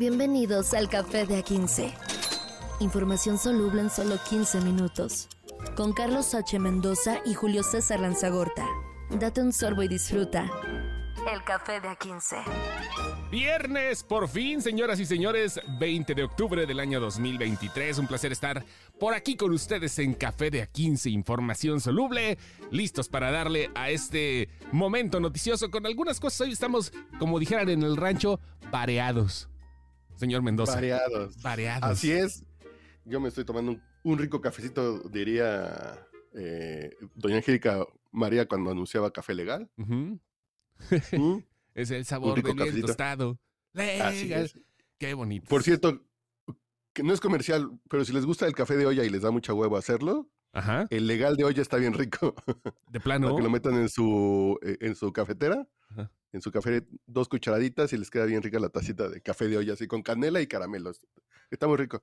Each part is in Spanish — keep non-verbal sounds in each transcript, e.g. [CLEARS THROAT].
Bienvenidos al Café de A15. Información soluble en solo 15 minutos. Con Carlos H. Mendoza y Julio César Lanzagorta. Date un sorbo y disfruta. El Café de A15. Viernes, por fin, señoras y señores, 20 de octubre del año 2023. Un placer estar por aquí con ustedes en Café de A15, información soluble, listos para darle a este momento noticioso con algunas cosas. Hoy estamos, como dijeran en el rancho, pareados. Señor Mendoza. Variados. Variados. Así es. Yo me estoy tomando un, un rico cafecito, diría eh, doña Angélica María cuando anunciaba café legal. Mm. [LAUGHS] Es el sabor del bien cafecito. tostado. Así Legal. es. Qué bonito. Por cierto, que no es comercial, pero si les gusta el café de olla y les da mucha huevo hacerlo, Ajá. el legal de olla está bien rico. [LAUGHS] De Para plano. que lo metan en su, eh, en su cafetera, Ajá. en su café, dos cucharaditas y les queda bien rica la tacita de café de olla, así con canela y caramelos. Está muy rico.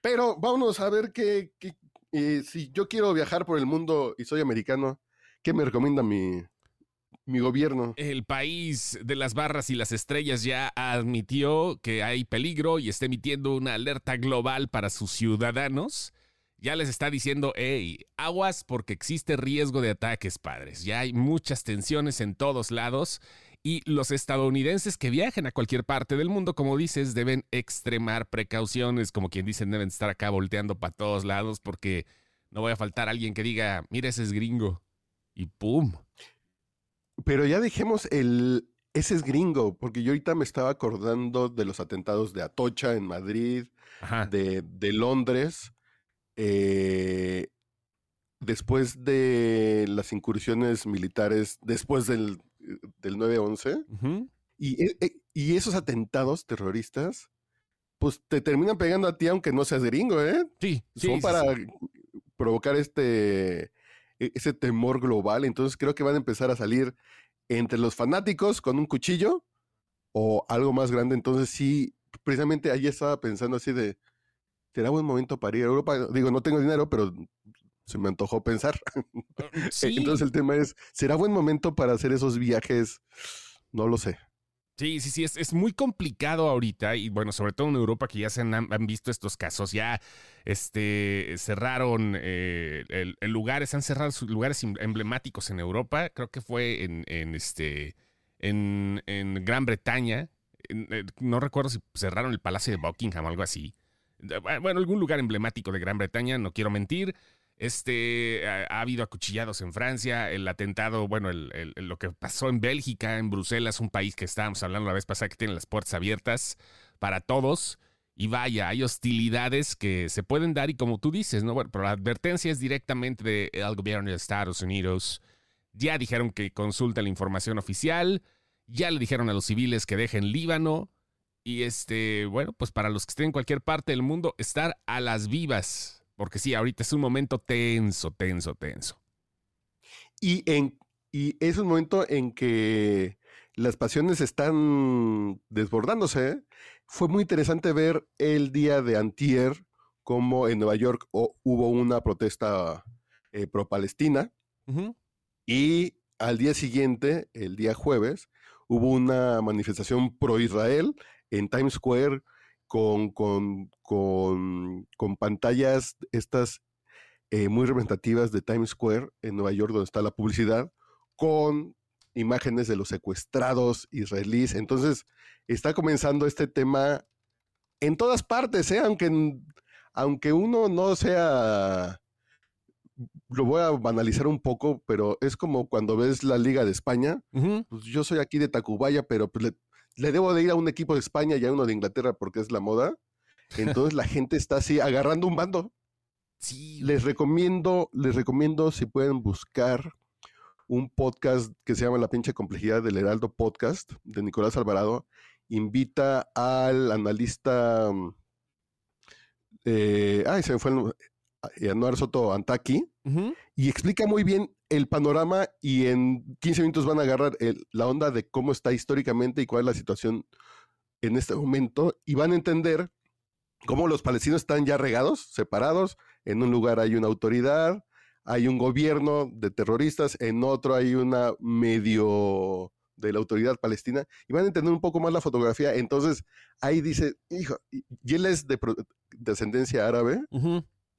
Pero vámonos a ver qué, qué- eh, si yo quiero viajar por el mundo y soy americano, ¿qué me recomienda mi, mi gobierno? El país de las barras y las estrellas ya admitió que hay peligro y está emitiendo una alerta global para sus ciudadanos. Ya les está diciendo, hey, aguas porque existe riesgo de ataques, padres. Ya hay muchas tensiones en todos lados y los estadounidenses que viajen a cualquier parte del mundo, como dices, deben extremar precauciones, como quien dicen, deben estar acá volteando para todos lados porque no voy a faltar alguien que diga, mira, ese es gringo. Y pum. Pero ya dejemos el... Ese es gringo, porque yo ahorita me estaba acordando de los atentados de Atocha en Madrid, Ajá. de, de Londres, eh, después de las incursiones militares, después del, del 9-11, Ujú. y, e- e- y esos atentados terroristas, pues te terminan pegando a ti aunque no seas gringo, ¿eh? Sí, Son sí, para sí. provocar este e- ese temor global, entonces creo que van a empezar a salir entre los fanáticos con un cuchillo o algo más grande, entonces sí, precisamente ahí estaba pensando así de, ¿será buen momento para ir a Europa? Digo, no tengo dinero, pero se me antojó pensar. [LAUGHS] Sí, Entonces el tema es, ¿será buen momento para hacer esos viajes? No lo sé. sí, sí, sí, es, es muy complicado ahorita y bueno, sobre todo en Europa que ya se han, han visto estos casos, ya este, cerraron eh, el, el lugares, han cerrado lugares em- emblemáticos en Europa, creo que fue en, en, este, en, en Gran Bretaña, eh, no recuerdo si cerraron el Palacio de Buckingham o algo así. Eh, Bueno, algún lugar emblemático de Gran Bretaña, no quiero mentir. Este, ha, ha habido acuchillados en Francia, el atentado, bueno, lo que pasó en Bélgica, en Bruselas, un país que estábamos hablando la vez pasada que tiene las puertas abiertas para todos. Y vaya, hay hostilidades que se pueden dar y como tú dices, ¿no? Pero la advertencia es directamente del gobierno de Estados Unidos. Ya dijeron que consulta la información oficial, ya le dijeron a los civiles que dejen Líbano. Y este, bueno, pues para los que estén en cualquier parte del mundo, estar a las vivas. Porque sí, ahorita es un momento tenso, tenso, tenso. Y, en, y es un momento en que las pasiones están desbordándose. Fue muy interesante ver el día de antier cómo en Nueva York o- hubo una protesta eh, pro-palestina y al día siguiente, el día jueves, hubo una manifestación pro-Israel en Times Square con, con, con, con pantallas estas eh, muy representativas de Times Square en Nueva York, donde está la publicidad, con imágenes de los secuestrados israelíes. Entonces, está comenzando este tema en todas partes, ¿eh? aunque, aunque uno no sea, lo voy a banalizar un poco, pero es como cuando ves la Liga de España, pues yo soy aquí de Tacubaya, pero pues le, le debo de ir a un equipo de España y a uno de Inglaterra porque es la moda. Entonces la gente está así agarrando un bando. Sí, Les recomiendo, les recomiendo si pueden buscar un podcast que se llama La pinche complejidad del Heraldo Podcast de Nicolás Alvarado. Invita al analista, mm, eh, ay, se me fue el Anuar Soto Antaki, y explica muy bien el panorama y en 15 minutos van a agarrar el- la onda de cómo está históricamente y cuál es la situación en este momento y van a entender cómo los palestinos están ya regados, separados, en un lugar hay una autoridad, hay un gobierno de terroristas, en otro hay una medio de la autoridad palestina y van a entender un poco más la fotografía. Entonces ahí dice, hijo, y él es de descendencia árabe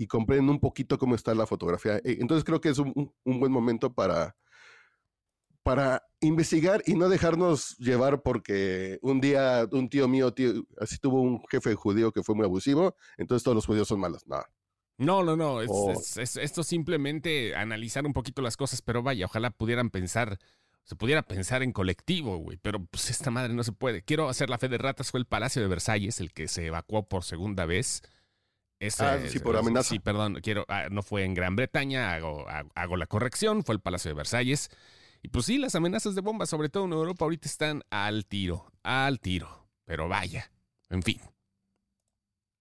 y comprenden un poquito cómo está la fotografía. E, entonces creo que es un, buen momento para, para investigar y no dejarnos llevar porque un día un tío mío, tío, así tuvo un jefe judío que fue muy abusivo, entonces todos los judíos son malos. No. No, no, no. Es, esto simplemente analizar un poquito las cosas, pero vaya, ojalá pudieran pensar, se pudiera pensar en colectivo, güey. Pero pues esta madre no se puede. Quiero hacer la fe de ratas. Fue el Palacio de Versalles el que se evacuó por segunda vez. Ah, sí, por amenaza. Sí, perdón, quiero, ah, no fue en Gran Bretaña, hago, hago la corrección, fue el Palacio de Versalles. Y pues sí, las amenazas de bombas, sobre todo en Europa, ahorita están al tiro, al tiro. Pero vaya, en fin.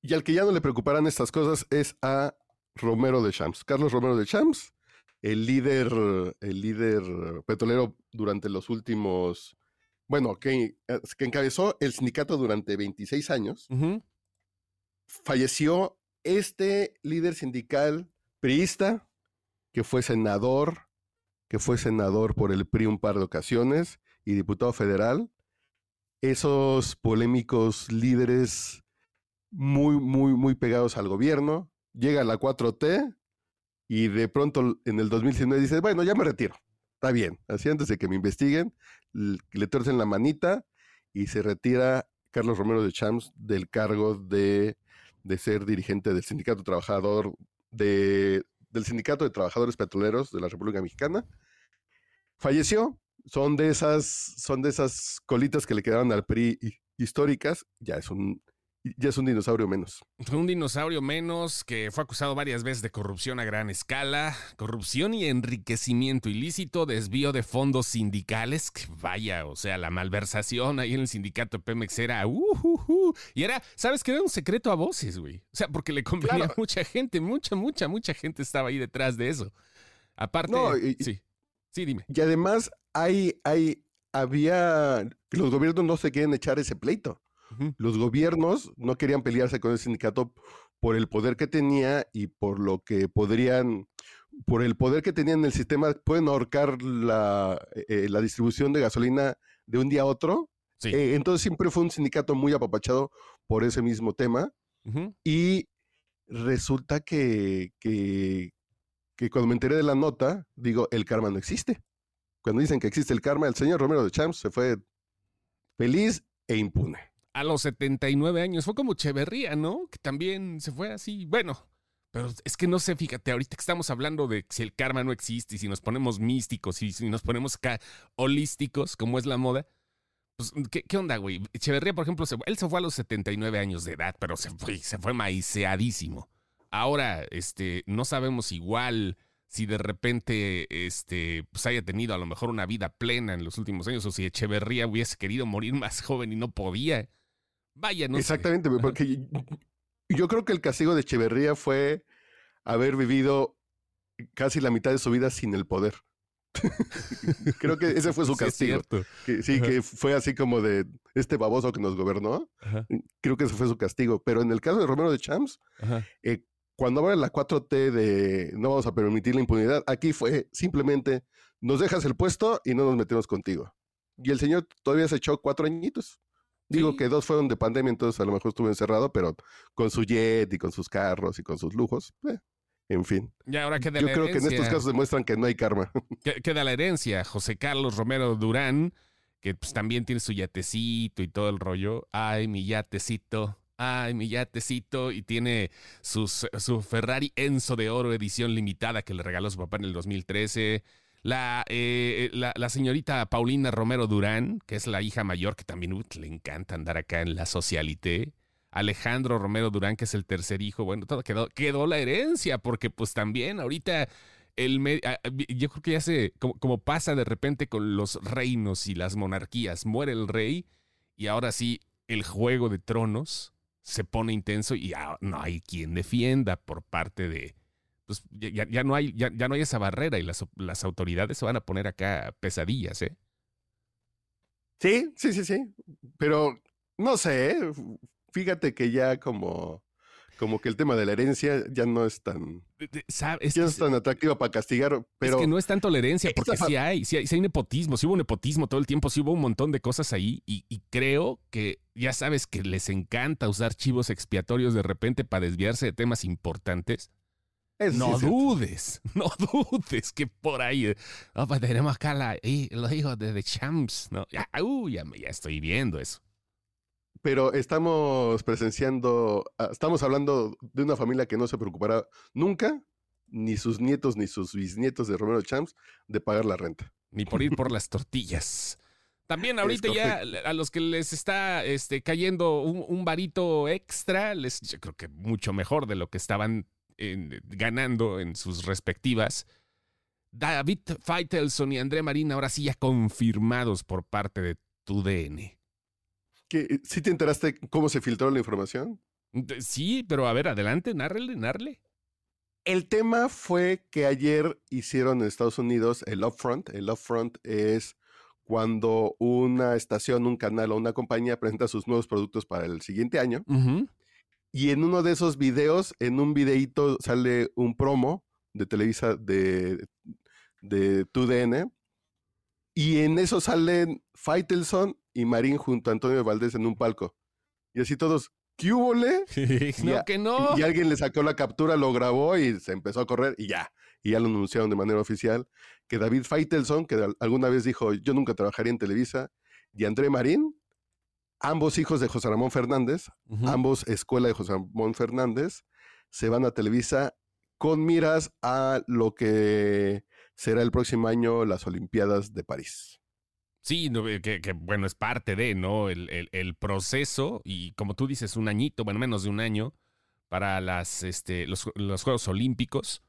Y al que ya no le preocuparán estas cosas es a Romero de Champs. Carlos Romero de Champs, el líder, el líder petrolero durante los últimos, bueno, que, que encabezó el sindicato durante 26 años, falleció este líder sindical priista, que fue senador, que fue senador por el PRI un par de ocasiones y diputado federal. Esos polémicos líderes muy, muy, muy pegados al gobierno. Llega la 4T y de pronto en el 2019 dice, bueno, ya me retiro. Está bien. Así antes de que me investiguen, le torcen la manita y se retira Carlos Romero de Champs del cargo de, de ser dirigente del sindicato trabajador de, del sindicato de trabajadores petroleros de la República Mexicana. Falleció. Son de esas, son de esas colitas que le quedaron al PRI históricas. Ya es un ya es un dinosaurio menos. Un dinosaurio menos que fue acusado varias veces de corrupción a gran escala, corrupción y enriquecimiento ilícito, desvío de fondos sindicales, que vaya, o sea, la malversación ahí en el sindicato de Pemex era, uh, uh, uh, y era, ¿sabes que Era un secreto a voces, güey. O sea, porque le convenía a mucha gente, mucha, mucha, mucha gente estaba ahí detrás de eso. Aparte, sí, sí, dime. Y además hay, hay, había, los gobiernos no se quieren echar ese pleito. Los gobiernos no querían pelearse con el sindicato por el poder que tenía y por lo que podrían, por el poder que tenían en el sistema, pueden ahorcar la, eh, la distribución de gasolina de un día a otro. Eh, entonces siempre fue un sindicato muy apapachado por ese mismo tema. Y resulta que, que, que cuando me enteré de la nota, digo, el karma no existe. Cuando dicen que existe el karma, el señor Romero de Champs se fue feliz e impune a los 79 años. Fue como Cheverría, ¿no? Que también se fue así. Bueno, pero es que no sé, fíjate, ahorita que estamos hablando de si el karma no existe y si nos ponemos místicos y si nos ponemos acá holísticos, como es la moda, pues, ¿qué, onda, güey? Echeverría, por ejemplo, él se fue a los 79 años de edad, pero se fue, se fue maiceadísimo. Ahora, este, no sabemos igual si de repente este, pues haya tenido a lo mejor una vida plena en los últimos años o si Echeverría hubiese querido morir más joven y no podía. Vaya, no Exactamente, porque yo creo que el castigo de Echeverría fue haber vivido casi la mitad de su vida sin el poder. [LAUGHS] creo que ese fue su [LAUGHS] castigo. Sí, que, fue así como de este baboso que nos gobernó. Creo que ese fue su castigo. Pero en el caso de Romero de Champs, eh, cuando habla la 4T de no vamos a permitir la impunidad, aquí fue simplemente nos dejas el puesto y no nos metemos contigo. Y el señor todavía se echó cuatro añitos. Digo que dos fueron de pandemia, entonces a lo mejor estuvo encerrado, pero con su jet y con sus carros y con sus lujos. Eh, en fin. ahora Yo creo que en estos casos demuestran que no hay karma. [LAUGHS] Queda la herencia. José Carlos Romero Durán, que pues, también tiene su yatecito y todo el rollo. Ay, mi yatecito. Ay, mi yatecito. Y tiene sus, su Ferrari Enzo de Oro edición limitada que le regaló su papá en el 2013. La, eh, la, la, señorita Paulina Romero Durán, que es la hija mayor, que también le encanta andar acá en la socialité. Alejandro Romero Durán, que es el tercer hijo. Bueno, todo quedó, quedó la herencia, porque pues también ahorita el ah, yo creo que ya se, como, como, pasa de repente con los reinos y las monarquías, muere el rey y ahora sí el juego de tronos se pone intenso y ya no hay quien defienda por parte de, pues ya, no, hay, ya, no hay esa barrera y las, las autoridades se van a poner acá pesadillas, ¿eh? Sí, sí, sí, sí. Pero no sé, fíjate que ya como, como que el tema de la herencia ya no es tan, ¿Sabes? ya no es tan atractivo para castigar, pero es que no es tanto la herencia, porque sí hay, sí hay, sí hay nepotismo, sí hubo nepotismo todo el tiempo, sí hubo un montón de cosas ahí y, y creo que ya sabes que les encanta usar chivos expiatorios de repente para desviarse de temas importantes. Eso no dudes, [LAUGHS] no dudes que por ahí, pues tenemos acá la- y los hijos de The Champs, ¿no? Ya, uh, ya, estoy viendo eso. Pero estamos presenciando, ah, estamos hablando de una familia que no se preocupará nunca, ni sus nietos ni sus bisnietos de Romero Champs, de pagar la renta. Ni por ir por las tortillas. También ahorita ya a los que les está este, cayendo un, un varito extra, les, yo creo que mucho mejor de lo que estaban en- ganando en sus respectivas. David Feitelson y André Marín ahora sí ya confirmados por parte de TUDN. ¿Qué, ¿Sí te enteraste cómo se filtró la información? Sí, pero a ver, adelante, nárrele, narle. El tema fue que ayer hicieron en Estados Unidos el upfront. El upfront es cuando una estación, un canal o una compañía presenta sus nuevos productos para el siguiente año. Y en uno de esos videos, en un videíto sale un promo de Televisa de, de 2DN. Y en eso salen Faitelson y Marín junto a Antonio Valdés en un palco. Y así todos, ¿qué hubo, le? [LAUGHS] no, que no. Y alguien le sacó la captura, lo grabó y se empezó a correr y ya. Y ya lo anunciaron de manera oficial que David Feitelson, que al- alguna vez dijo, yo nunca trabajaría en Televisa, y André Marín, ambos hijos de José Ramón Fernández, ambos escuela de José Ramón Fernández, se van a Televisa con miras a lo que será el próximo año las Olimpiadas de París. Sí, eh, que, que, bueno, es parte de, ¿no? El, el- el proceso y como tú dices, un añito, bueno, menos de un año para las, este, los, los Juegos Olímpicos.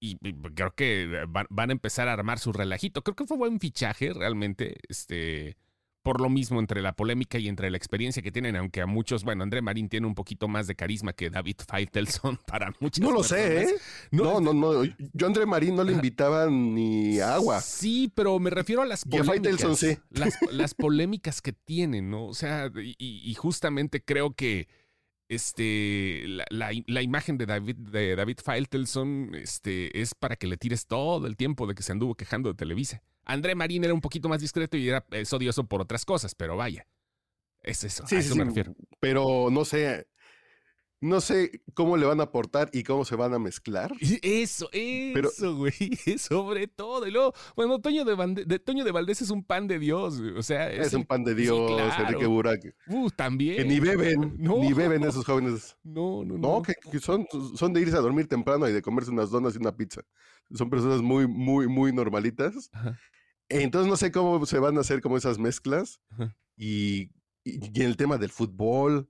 Y, creo que van, van a empezar a armar su relajito. Creo que fue buen fichaje realmente, este, por lo mismo entre la polémica y entre la experiencia que tienen, aunque a muchos, bueno, André Marín tiene un poquito más de carisma que David Feitelson [LAUGHS] para muchas No lo personas. sé, ¿eh? No, no, no. Yo a André Marín no le invitaba ni agua. Sí, pero me refiero a las Y a polémicas. sí. Las, [LAUGHS] las polémicas que tienen, ¿no? O sea, y, y justamente creo que este, la, la- la imagen de David, de David Faitelson este, es para que le tires todo el tiempo de que se anduvo quejando de Televisa. André Marín era un poquito más discreto y era es odioso por otras cosas, pero vaya. Es eso, Sí, a sí, eso sí, me refiero. Pero no sé, no sé cómo le van a aportar y cómo se van a mezclar. [LAUGHS] Eso, eso, güey, [LAUGHS] sobre todo. Y luego, bueno, Toño de, de- Toño de Valdés es un pan de Dios, güey, o sea, Es, es, un pan de sí, Dios, claro. Enrique Burak. Uh, también. Que ni beben, [LAUGHS] No. ni beben esos jóvenes. No, no, no. No, que, que son, son de irse a dormir temprano y de comerse unas donas y una pizza. Son personas muy, muy, muy normalitas. Ajá. Entonces no sé cómo se van a hacer como esas mezclas. Ajá. Y, y, y en el tema del fútbol.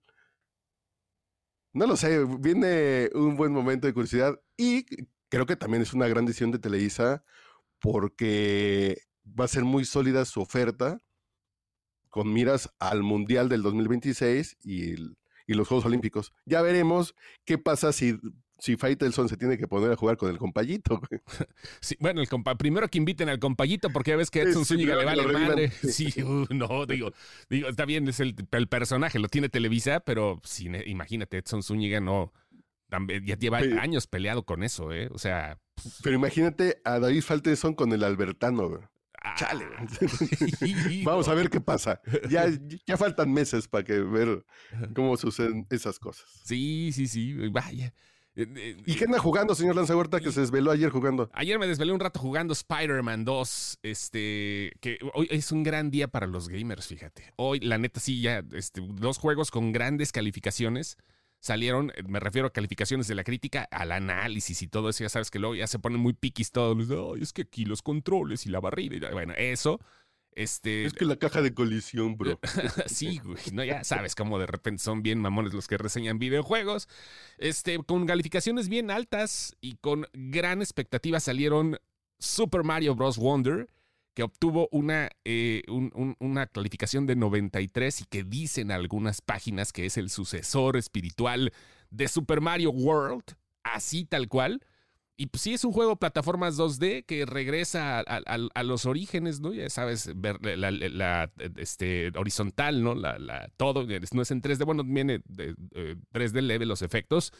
No lo sé, viene un buen momento de curiosidad y creo que también es una gran decisión de Televisa porque va a ser muy sólida su oferta con miras al Mundial del 2026 y, y los Juegos Olímpicos. Ya veremos qué pasa si, si Faitelson se tiene que poner a jugar con el compayito. güey. [LAUGHS] Sí, bueno, el compa, primero que inviten al compayito, porque ya ves que Edson sí, Zúñiga le vale madre. [LAUGHS] Sí, uh, no, digo, digo, está bien, es el, el personaje, lo tiene Televisa, pero ne- imagínate, Edson Zúñiga no. también- Ya lleva años peleado con eso, ¿eh? O sea. Pero imagínate a David Faitelson con el Albertano. güey. ah, Chale. [LAUGHS] Vamos a ver qué pasa. Ya, ya faltan meses para que ver cómo suceden esas cosas. Sí, sí, sí, vaya. Eh, eh, ¿Y qué anda jugando, señor Lanza Huerta, que se desveló ayer jugando? Ayer me desvelé un rato jugando Spider-Man 2, este, que hoy es un gran día para los gamers, fíjate. Hoy, la neta, sí, ya, este, dos juegos con grandes calificaciones salieron, eh, me refiero a calificaciones de la crítica, al análisis y todo eso, ya sabes que luego ya se ponen muy piquis todos, "Ay, es que aquí los controles y la barrida, y, bueno, eso, este... Es que la caja de colisión, bro. [LAUGHS] sí, güey, no, ya sabes cómo de repente son bien mamones los que reseñan videojuegos. Este, con calificaciones bien altas y con gran expectativa salieron Super Mario Bros. Wonder, que obtuvo una, eh, un- un- una calificación de 93 y que dicen algunas páginas que es el sucesor espiritual de Super Mario World, así tal cual. Y pues sí, es un juego plataformas 2D que regresa a, los orígenes, ¿no? Ya sabes, ver la, este, horizontal, ¿no? Todo, no es en 3D, bueno, viene de, eh, 3D leve los efectos,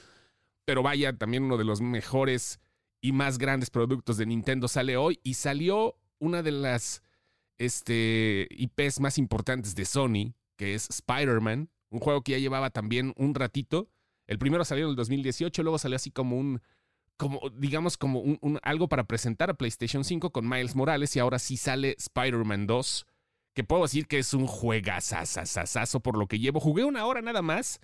pero vaya, también uno de los mejores y más grandes productos de Nintendo sale hoy y salió una de las este, IPs más importantes de Sony, que es Spider-Man, un juego que ya llevaba también un ratito. El primero salió en el 2018, luego salió así como un, como, digamos, como un, algo para presentar a PlayStation 5 con Miles Morales y ahora sí sale Spider-Man 2, que puedo decir que es un juegazazazazazo por lo que llevo. Jugué una hora nada más,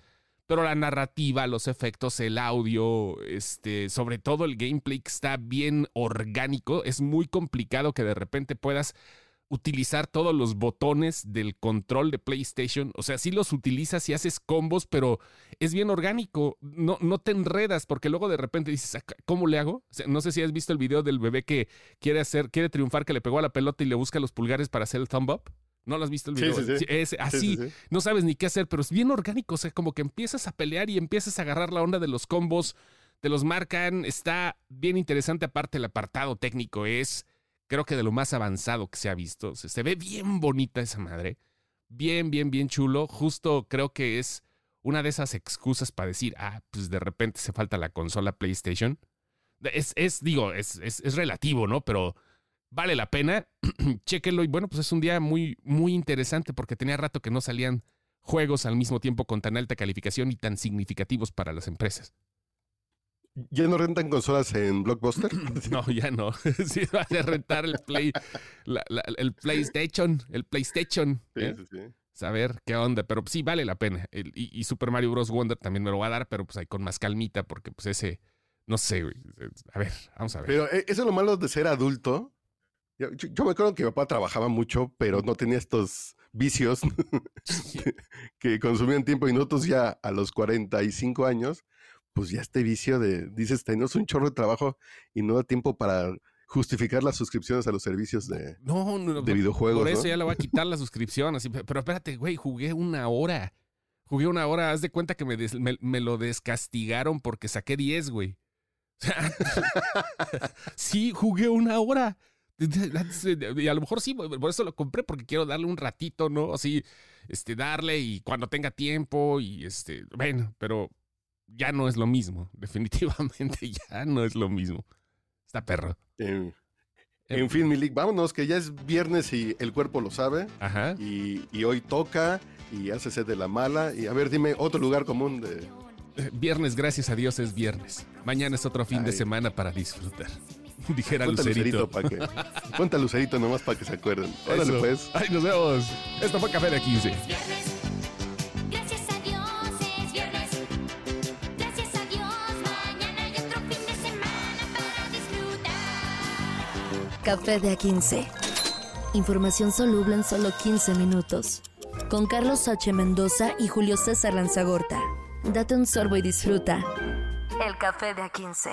pero la narrativa, los efectos, el audio, este, sobre todo el gameplay está bien orgánico. Es muy complicado que de repente puedas utilizar todos los botones del control de PlayStation. O sea, sí los utilizas y haces combos, pero es bien orgánico. No, no te enredas porque luego de repente dices, ¿cómo le hago? no sé si has visto el video del bebé que quiere hacer, quiere triunfar, que le pegó a la pelota y le busca los pulgares para hacer el thumb up. ¿No lo has visto el video? Sí, sí, sí. Es así, no sabes ni qué hacer, pero es bien orgánico. O sea, como que empiezas a pelear y empiezas a agarrar la onda de los combos, te los marcan. Está bien interesante. Aparte, el apartado técnico es creo que de lo más avanzado que se ha visto. Se, ve bien bonita esa madre. Bien, bien, bien chulo. Justo creo que es una de esas excusas para decir, ah, pues de repente se falta la consola PlayStation. Es, es digo, es, es, relativo, ¿no? Pero vale la pena. [CLEARS THROAT] Chéquenlo. Y bueno, pues es un día muy, muy interesante porque tenía rato que no salían juegos al mismo tiempo con tan alta calificación y tan significativos para las empresas. ¿Ya no rentan consolas en Blockbuster? [CLEARS THROAT] [LAUGHS] No, ya no. [LAUGHS] Sí, vas a rentar el Play, el PlayStation, el PlayStation. Sí, ¿eh? sí, sí. Saber qué onda, pero sí vale la pena. y, Super Mario Bros. Wonder también me lo va a dar, pero pues ahí con más calmita, porque pues ese, no sé, güey. A ver, vamos a ver. Pero eh, eso es lo malo de ser adulto. Yo, me acuerdo que mi papá trabajaba mucho, pero no tenía estos vicios [LAUGHS] que consumían tiempo y nosotros ya a los 45 años pues ya este vicio de, dices, tenemos un chorro de trabajo y no da tiempo para justificar las suscripciones a los servicios de, de videojuegos. Por eso ya le voy a [LAUGHS] quitar la suscripción. Así, pero espérate, güey, jugué una hora. Jugué una hora. Haz de cuenta que me, me, lo descastigaron porque saqué 10, güey. [LAUGHS] sí, jugué una hora. Y a lo mejor sí, por eso lo compré, porque quiero darle un ratito, ¿no? Así, este, darle y cuando tenga tiempo y este, bueno, pero ya no es lo mismo. [LAUGHS] Definitivamente ya no es lo mismo. Está perro. en em, fin, Milik, vámonos, que ya es viernes y el cuerpo lo sabe. Ajá. Y, hoy toca y hace sed de la mala. Y a ver, dime otro lugar común de. Eh, viernes, gracias a Dios, es viernes. Mañana es otro fin de semana para disfrutar. [LAUGHS] Dijera Lucerito. [LAUGHS] Cuenta Lucerito nomás para que se acuerden. Órale, pues. Ay, nos vemos. Esto fue Café de 15. Café de A15. Información soluble en solo 15 minutos. Con Carlos H. Mendoza y Julio César Lanzagorta. Date un sorbo y disfruta. El café de A15.